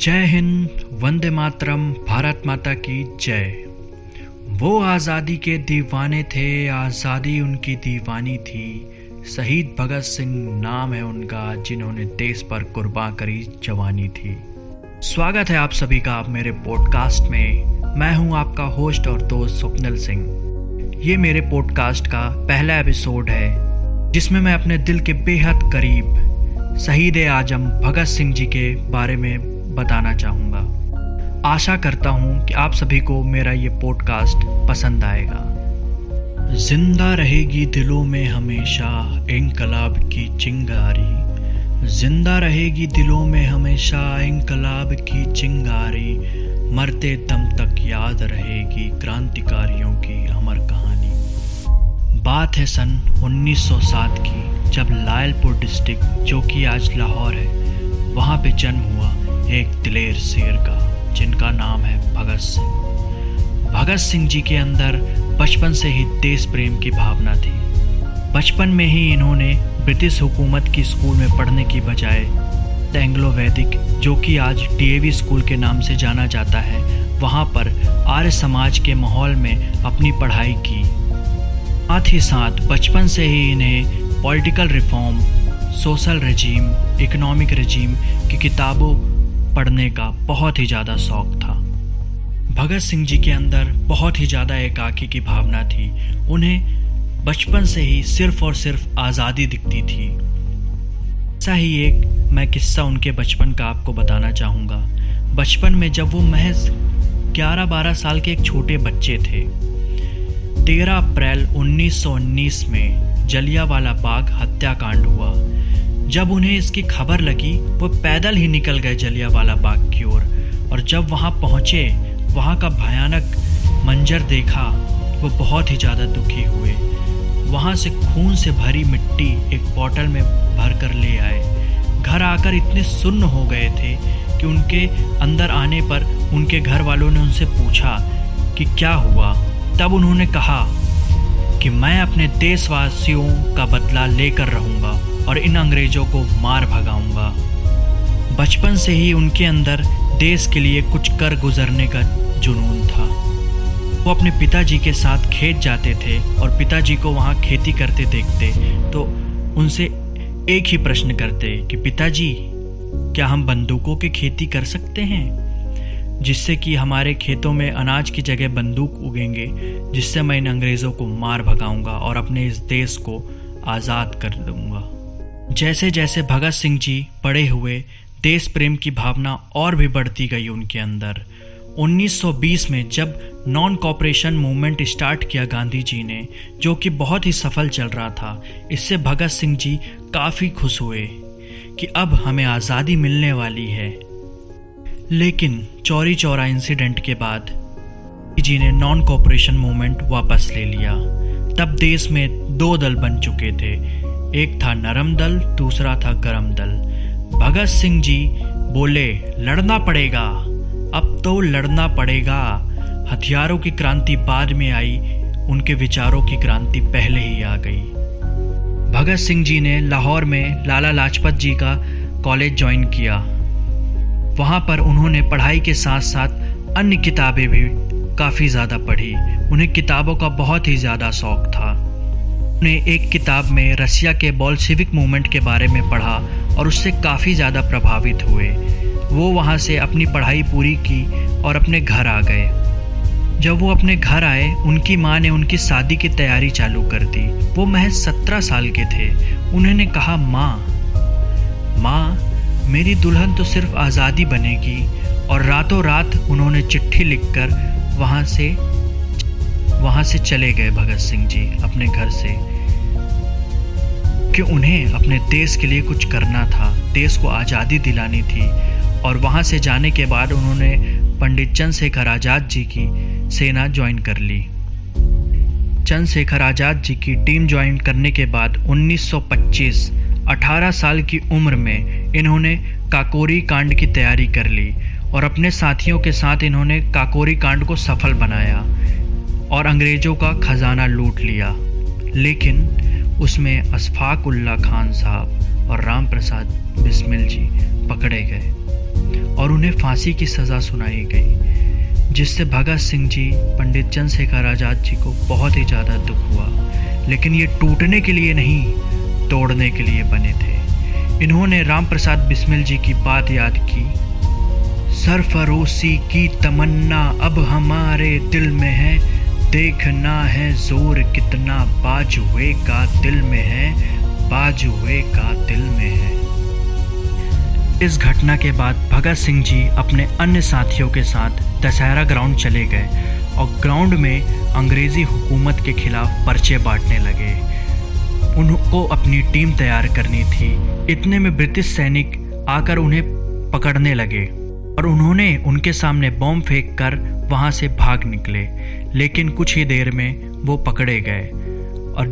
जय हिंद, वंदे मातरम, भारत माता की जय। वो आज़ादी के दीवाने थे, आज़ादी उनकी दीवानी थी। शहीद भगत सिंह नाम है उनका, जिन्होंने देश पर कुर्बान करी जवानी थी। स्वागत है आप सभी का आप मेरे पॉडकास्ट में। मैं हूँ आपका होस्ट और दोस्त स्वप्निल सिंह। ये मेरे पॉडकास्ट का पहला एपिसोड है, जिसमें मैं अपने दिल के बेहद करीब शहीद आज़म भगत सिंह जी के बारे में बताना चाहूँगा। आशा करता हूँ कि आप सभी को मेरा ये पॉडकास्ट पसंद आएगा। ज़िंदा रहेगी दिलों में हमेशा इनकलाब की चिंगारी। ज़िंदा रहेगी दिलों में हमेशा इनकलाब की चिंगारी। मरते दम तक याद रहेगी क्रांतिकारियों की अमर कहानी। बात है सन 1907 की, जब लायलपुर डिस्ट्रिक्ट जो कि आज लाहौर है, वहाँ पे जन्म हुआ। एक दिलेर शेर का, जिनका नाम है भगत सिंह। भगत सिंह जी के अंदर बचपन से ही देश प्रेम की भावना थी। बचपन में ही इन्होंने ब्रिटिश हुकूमत की स्कूल में पढ़ने की बजाय एंग्लो वैदिक, जो कि आज डीएवी स्कूल के नाम से जाना जाता है, वहाँ पर आर्य समाज के माहौल में अपनी पढ़ाई की। साथ ही साथ बचपन से ही इन्हें political reform, social regime, economic regime की किताबों पढ़ने का बहुत ही ज़्यादा शौक था। भगत सिंह जी के अंदर बहुत ही ज़्यादा एकाकी की भावना थी। उन्हें बचपन से ही सिर्फ़ और सिर्फ़ आज़ादी दिखती थी। ऐसा ही एक मैं किस्सा उनके बचपन का आपको बताना चाहूँगा। बचपन में जब वो महज 11-12 साल के एक छोटे बच्चे थे। 13 अप्रैल 1919 में जलियावाला बाग हत्याकांड हुआ। जब उन्हें इसकी खबर लगी वो पैदल ही निकल गए जलियावाला बाग की ओर। और, और जब वहाँ पहुँचे वहाँ का भयानक मंजर देखा वो बहुत ही ज़्यादा दुखी हुए। वहाँ से खून से भरी मिट्टी एक बॉटल में भर कर ले आए। घर आकर इतने सुन्न हो गए थे कि उनके अंदर आने पर उनके घर वालों ने उनसे पूछा कि क्या हुआ। तब उन्होंने कहा कि मैं अपने देशवासियों का बदला लेकर रहूँगा। और इन अंग्रेज़ों को मार भगाऊँगा। बचपन से ही उनके अंदर देश के लिए कुछ कर गुजरने का जुनून था। वो अपने पिताजी के साथ खेत जाते थे और पिताजी को वहाँ खेती करते देखते तो उनसे एक ही प्रश्न करते कि पिताजी, क्या हम बंदूकों की खेती कर सकते हैं? जिससे कि हमारे खेतों में अनाज की जगह बंदूक उगेंगे, जिससे मैं इन अंग्रेज़ों को मार भगाऊँगा और अपने इस देश को आज़ाद कर दूँगा। जैसे जैसे भगत सिंह जी बड़े हुए देश प्रेम की भावना और भी बढ़ती गई उनके अंदर 1920 में जब नॉन कॉपरेशन मूवमेंट स्टार्ट किया गांधी जी ने, जो कि बहुत ही सफल चल रहा था, इससे भगत सिंह जी काफ़ी खुश हुए कि अब हमें आज़ादी मिलने वाली है। लेकिन चौरी चौरा इंसिडेंट के बाद जी ने नॉन कॉपरेशन मूवमेंट वापस ले लिया। तब देश में दो दल बन चुके थे एक था नरम दल, दूसरा था गरम दल। भगत सिंह जी बोले, लड़ना पड़ेगा। अब तो लड़ना पड़ेगा। हथियारों की क्रांति बाद में आई, उनके विचारों की क्रांति पहले ही आ गई। भगत सिंह जी ने लाहौर में लाला लाजपत जी का कॉलेज ज्वाइन किया। वहाँ पर उन्होंने पढ़ाई के साथ साथ अन्य किताबें भी काफ़ी ज़्यादा पढ़ी। उन्हें किताबों का बहुत ही ज़्यादा शौक था। ने एक किताब में रसिया के बॉल्सिविक मूवमेंट के बारे में पढ़ा और उससे काफ़ी ज़्यादा प्रभावित हुए। वो वहाँ से अपनी पढ़ाई पूरी की और अपने घर आ गए। जब वो अपने घर आए, उनकी माँ ने उनकी शादी की तैयारी चालू कर दी। वो महज सत्रह साल के थे। उन्होंने कहा, माँ माँ, मेरी दुल्हन तो सिर्फ़ आज़ादी बनेगी और रातों रात उन्होंने चिट्ठी लिखकर वहाँ से वहाँ से चले गए भगत सिंह जी अपने घर से कि उन्हें अपने देश के लिए कुछ करना था। देश को आज़ादी दिलानी थी और वहाँ से जाने के बाद उन्होंने पंडित चंद्रशेखर आज़ाद जी की सेना ज्वाइन कर ली। चंद्रशेखर आज़ाद जी की टीम ज्वाइन करने के बाद 1925 18 साल की उम्र में इन्होंने काकोरी कांड की तैयारी कर ली और अपने साथियों के साथ इन्होंने काकोरी कांड को सफल बनाया। और अंग्रेज़ों का ख़जाना लूट लिया। लेकिन उसमें अशफाक उल्ला खान साहब और राम प्रसाद बिस्मिल जी पकड़े गए और उन्हें फांसी की सज़ा सुनाई गई, जिससे भगत सिंह जी, पंडित चंद्रशेखर आज़ाद जी को बहुत ही ज़्यादा दुख हुआ। लेकिन ये टूटने के लिए नहीं, तोड़ने के लिए बने थे। इन्होंने राम प्रसाद बिस्मिल जी की बात याद की, सरफरोशी की तमन्ना अब हमारे दिल में है देखना है ज़ोर कितना बाजुए का दिल में है, बाजुए का दिल में है। इस घटना के बाद भगत सिंह जी अपने अन्य साथियों के साथ दशहरा ग्राउंड चले गए और ग्राउंड में अंग्रेज़ी हुकूमत के खिलाफ पर्चे बांटने लगे। उनको अपनी टीम तैयार करनी थी। इतने में ब्रिटिश सैनिक आकर उन्हें पकड़ने लगे। और उन्होंने उनके सामने बॉम्ब फेंक कर वहाँ से भाग निकले। लेकिन कुछ ही देर में वो पकड़े गए। और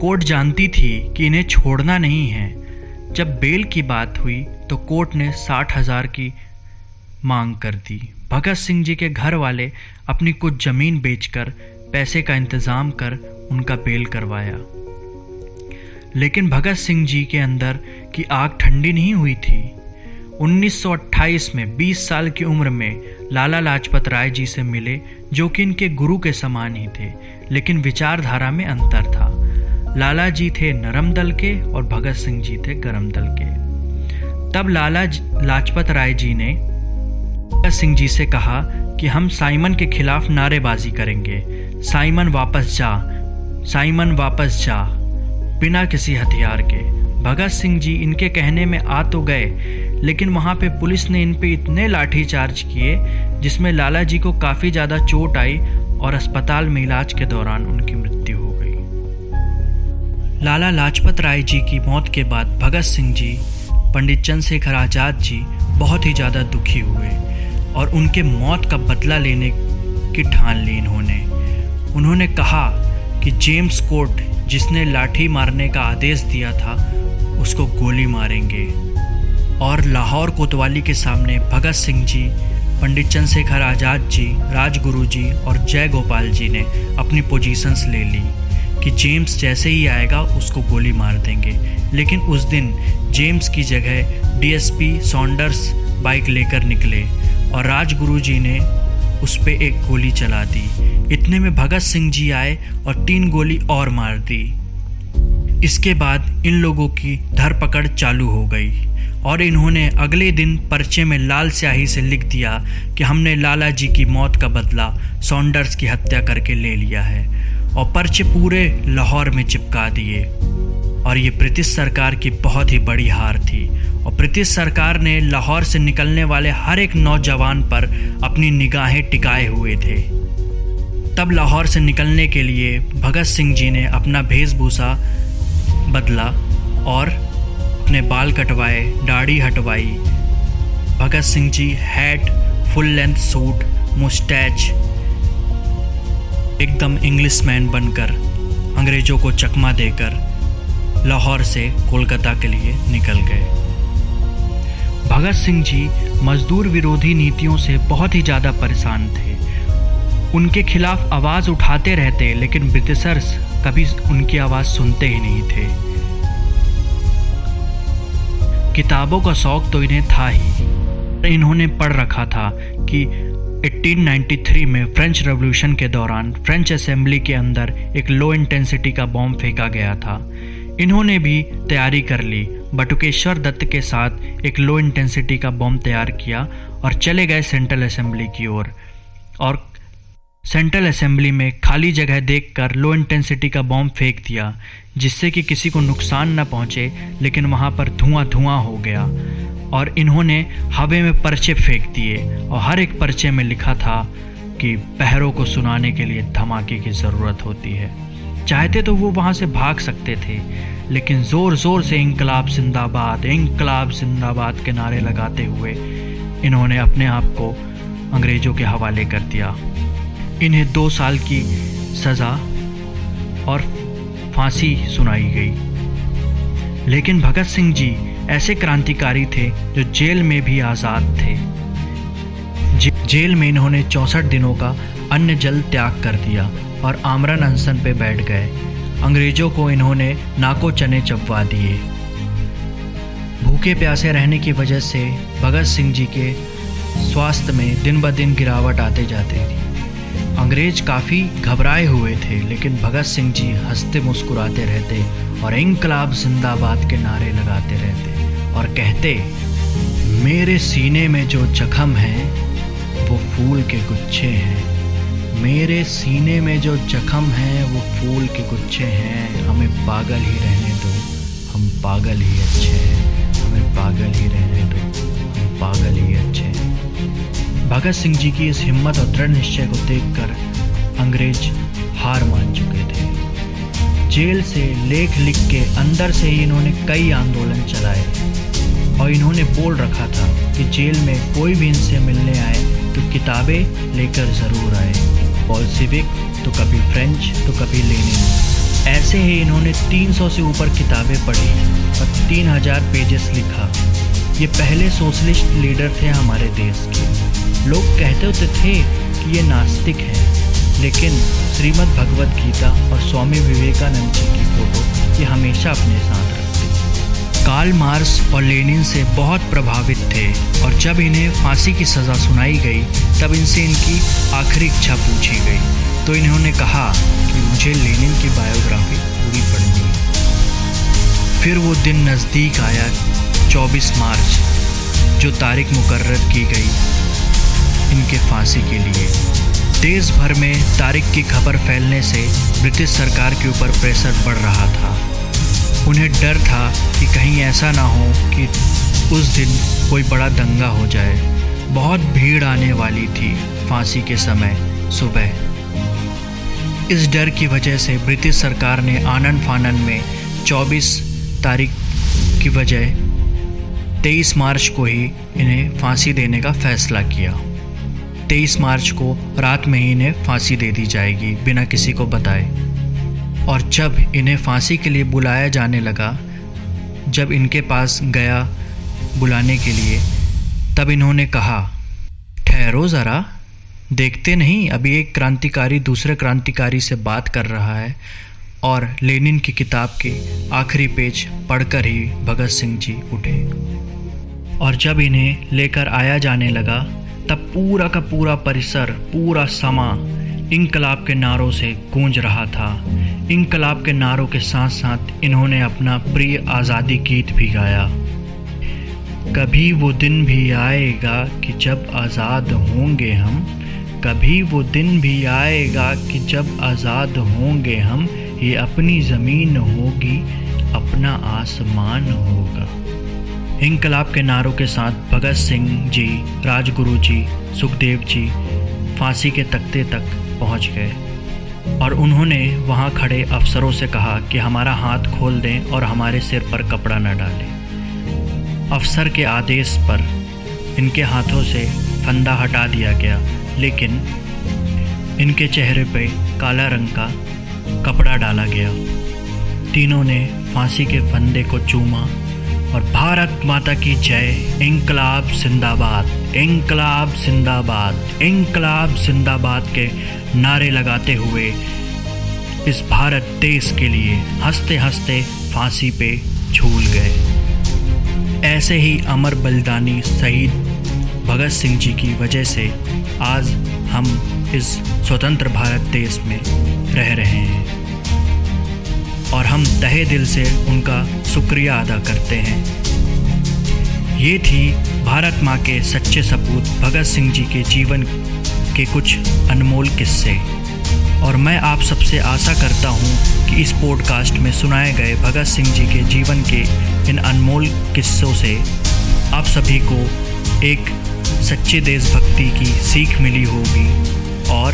कोर्ट जानती थी कि इन्हें छोड़ना नहीं है। जब बेल की बात हुई तो कोर्ट ने साठ हज़ार की मांग कर दी। भगत सिंह जी के घर वाले अपनी कुछ ज़मीन बेचकर पैसे का इंतज़ाम कर उनका बेल करवाया। लेकिन भगत सिंह जी के अंदर की आग ठंडी नहीं हुई थी। 1928 में 20 साल की उम्र में लाला लाजपत राय जी से मिले, जो कि इनके गुरु के समान ही थे, लेकिन विचारधारा में अंतर था। लाला जी थे नरम दल के और भगत सिंह जी थे गरम दल के। तब लाला लाजपत राय जी ने भगत सिंह जी से कहा कि हम साइमन के खिलाफ नारेबाजी करेंगे। साइमन वापस जा, साइमन वापस जा, बिना किसी हथियार के। भगत सिंह जी इनके कहने में आ तो गए लेकिन वहाँ पे पुलिस ने इन पे इतने लाठी चार्ज किए, जिसमें लाला जी को काफ़ी ज़्यादा चोट आई और अस्पताल में इलाज के दौरान उनकी मृत्यु हो गई। लाला लाजपत राय जी की मौत के बाद भगत सिंह जी, पंडित चंद्रशेखर आज़ाद जी बहुत ही ज़्यादा दुखी हुए और उनके मौत का बदला लेने की ठान ली इन्होंने। उन्होंने कहा कि जेम्स कोर्ट जिसने लाठी मारने का आदेश दिया था, उसको गोली मारेंगे। और लाहौर कोतवाली के सामने भगत सिंह जी, पंडित चंद्रशेखर आज़ाद जी, राजगुरु जी और जय गोपाल जी ने अपनी पोजीशंस ले ली कि जेम्स जैसे ही आएगा उसको गोली मार देंगे। लेकिन उस दिन जेम्स की जगह डीएसपी सॉन्डर्स बाइक लेकर निकले और राजगुरु जी ने उस पर एक गोली चला दी। इतने में भगत सिंह जी आए और तीन गोली और मार दी। इसके बाद इन लोगों की धरपकड़ चालू हो गई। और इन्होंने अगले दिन पर्चे में लाल स्याही से लिख दिया कि हमने लाला जी की मौत का बदला सॉन्डर्स की हत्या करके ले लिया है और पर्चे पूरे लाहौर में चिपका दिए। और ये ब्रिटिश सरकार की बहुत ही बड़ी हार थी। और ब्रिटिश सरकार ने लाहौर से निकलने वाले हर एक नौजवान पर अपनी निगाहें टिकाए हुए थे। तब लाहौर से निकलने के लिए भगत सिंह जी ने अपना वेशभूषा बदला और अपने बाल कटवाए, दाढ़ी हटवाई। Bhagat Singh ji hat full length suit moustache एकदम इंग्लिश मैन बनकर, अंग्रेज़ों को चकमा देकर, लाहौर से कोलकाता के लिए निकल गए। भगत सिंह जी मजदूर विरोधी नीतियों से बहुत ही ज़्यादा परेशान थे। उनके खिलाफ आवाज़ उठाते रहते, लेकिन ब्रिटिशर्स कभी उनकी आवाज़ सुनते ही नहीं थे। किताबों का शौक तो इन्हें था ही। इन्होंने पढ़ रखा था कि 1893 में फ्रेंच रेवोल्यूशन के दौरान फ्रेंच असेंबली के अंदर एक लो इंटेंसिटी का बॉम्ब फेंका गया था। इन्होंने भी तैयारी कर ली। बटुकेश्वर दत्त के साथ एक लो इंटेंसिटी का बॉम्ब तैयार किया और चले गए सेंट्रल असेंबली की ओर। और, सेंट्रल असेंबली में खाली जगह देखकर लो इंटेंसिटी का बॉम्ब फेंक दिया। जिससे कि किसी को नुकसान न पहुँचे, लेकिन वहाँ पर धुआँ धुआँ हो गया। और इन्होंने हवे में पर्चे फेंक दिए, और हर एक पर्चे में लिखा था कि पहरों को सुनाने के लिए धमाके की ज़रूरत होती है। चाहते तो वो वहाँ से भाग सकते थे, लेकिन ज़ोर ज़ोर से इनकलाब जिंदाबाद इनकलाब जिंदाबाद के नारे लगाते हुए इन्होंने अपने आप को अंग्रेज़ों के हवाले कर दिया। इन्हें दो साल की सज़ा और फांसी सुनाई गई। लेकिन भगत सिंह जी ऐसे क्रांतिकारी थे जो जेल में भी आज़ाद थे। जेल में इन्होंने चौंसठ दिनों का अन्य जल त्याग कर दिया और आमरन अनशन पे बैठ गए। अंग्रेज़ों को इन्होंने नाको चने चबवा दिए। भूखे प्यासे रहने की वजह से भगत सिंह जी के स्वास्थ्य में दिन ब दिन गिरावट आते जाती थी। अंग्रेज़ काफ़ी घबराए हुए थे, लेकिन भगत सिंह जी हँसते मुस्कुराते रहते और इनकलाब जिंदाबाद के नारे लगाते रहते और कहते, मेरे सीने में जो जख्म है, वो फूल के गुच्छे हैं। मेरे सीने में जो जख्म है, वो फूल के गुच्छे हैं। हमें पागल ही रहने दो, हम पागल ही अच्छे हैं। हमें पागल ही रहने दो, हम पागल ही अच्छे भगत सिंह जी की इस हिम्मत और दृढ़ निश्चय को देखकर अंग्रेज़ हार मान चुके थे। जेल से लेख लिख के अंदर से ही इन्होंने कई आंदोलन चलाए और इन्होंने बोल रखा था कि जेल में कोई भी इनसे मिलने आए तो किताबें लेकर ज़रूर आए। बॉल्सिविक तो कभी फ्रेंच तो कभी लेनिन ऐसे ही इन्होंने 300 से ऊपर किताबें पढ़ी और 3000 पेजेस लिखा। ये पहले सोशलिस्ट लीडर थे हमारे देश के। लोग कहते होते थे कि ये नास्तिक है, लेकिन श्रीमद् भगवत गीता और स्वामी विवेकानंद जी की फ़ोटो ये हमेशा अपने साथ रखते कार्ल मार्स और लेनिन से बहुत प्रभावित थे और जब इन्हें फांसी की सज़ा सुनाई गई, तब इनसे इनकी आखिरी इच्छा पूछी गई। तो इन्होंने कहा कि मुझे लेनिन की बायोग्राफी पूरी पढ़नी फिर वो दिन नज़दीक आया 24 मार्च, जो तारीख मुकर्र की गई। इनके फांसी के लिए। देश भर में तारीख की खबर फैलने से ब्रिटिश सरकार के ऊपर प्रेशर बढ़ रहा था। उन्हें डर था कि कहीं ऐसा ना हो कि उस दिन कोई बड़ा दंगा हो जाए। बहुत भीड़ आने वाली थी फांसी के समय, सुबह। इस डर की वजह से ब्रिटिश सरकार ने आनंद फानन में 24 तारीख की वजह 23 मार्च को ही इन्हें फांसी देने का फैसला किया। 23 मार्च को रात में ही इन्हें फांसी दे दी जाएगी, बिना किसी को बताए। और जब इन्हें फांसी के लिए बुलाया जाने लगा, जब इनके पास गया बुलाने के लिए, तब इन्होंने कहा, ठहरो ज़रा, देखते नहीं, अभी एक क्रांतिकारी दूसरे क्रांतिकारी से बात कर रहा है, और लेनिन की किताब के आखिरी पेज पढ़कर ही भगत सिंह जी उठे। और जब इन्हें लेकर आया जाने लगा तब पूरा का पूरा परिसर, पूरा समा इनकलाब के नारों से गूंज रहा था। इनकलाब के नारों के साथ साथ इन्होंने अपना प्रिय आज़ादी गीत भी गाया। कभी वो दिन भी आएगा कि जब आज़ाद होंगे हम, कभी वो दिन भी आएगा कि जब आज़ाद होंगे हम, ये अपनी ज़मीन होगी, अपना आसमान होगा। इनकलाब के नारों के साथ भगत सिंह जी, राजगुरु जी, सुखदेव जी फांसी के तख्ते तक पहुँच गए। और उन्होंने वहाँ खड़े अफसरों से कहा कि हमारा हाथ खोल दें और हमारे सिर पर कपड़ा न डालें। अफसर के आदेश पर इनके हाथों से फंदा हटा दिया गया, लेकिन इनके चेहरे पे काला रंग का कपड़ा डाला गया। तीनों ने फांसी के फंदे को चूमा और भारत माता की जय। इंकलाब जिंदाबाद इंकलाब जिंदाबाद इंकलाब जिंदाबाद के नारे लगाते हुए इस भारत देश के लिए हँसते हँसते फांसी पे झूल गए। ऐसे ही अमर बलिदानी शहीद भगत सिंह जी की वजह से आज हम इस स्वतंत्र भारत देश में रह रहे हैं। और हम तहे दिल से उनका शुक्रिया अदा करते हैं। ये थी भारत माँ के सच्चे सपूत भगत सिंह जी के जीवन के कुछ अनमोल किस्से। और मैं आप सबसे आशा करता हूँ कि इस पॉडकास्ट में सुनाए गए भगत सिंह जी के जीवन के इन अनमोल किस्सों से आप सभी को एक सच्चे देशभक्ति की सीख मिली होगी। और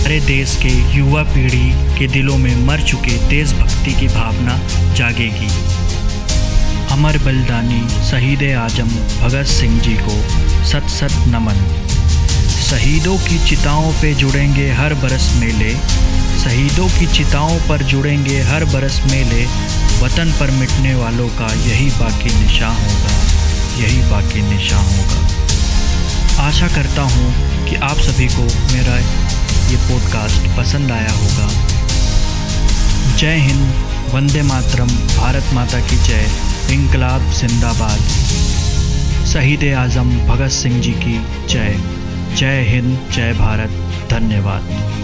हमारे देश के युवा पीढ़ी के दिलों में मर चुके देशभक्ति की भावना जागेगी। अमर बलिदानी शहीद आज़म भगत सिंह जी को सत सत नमन। शहीदों की चिताओं पे जुड़ेंगे हर बरस मेले। शहीदों की चिताओं पर जुड़ेंगे हर बरस मेले। वतन पर मिटने वालों का यही बाकी निशान होगा। यही बाकी निशान होगा। आशा करता हूँ कि आप सभी को मेरा ये पॉडकास्ट पसंद आया होगा। जय हिंद, वंदे मातरम, भारत माता की जय इनकलाब जिंदाबाद। शहीद आज़म, भगत सिंह जी की जय। जय हिंद, जय भारत, धन्यवाद।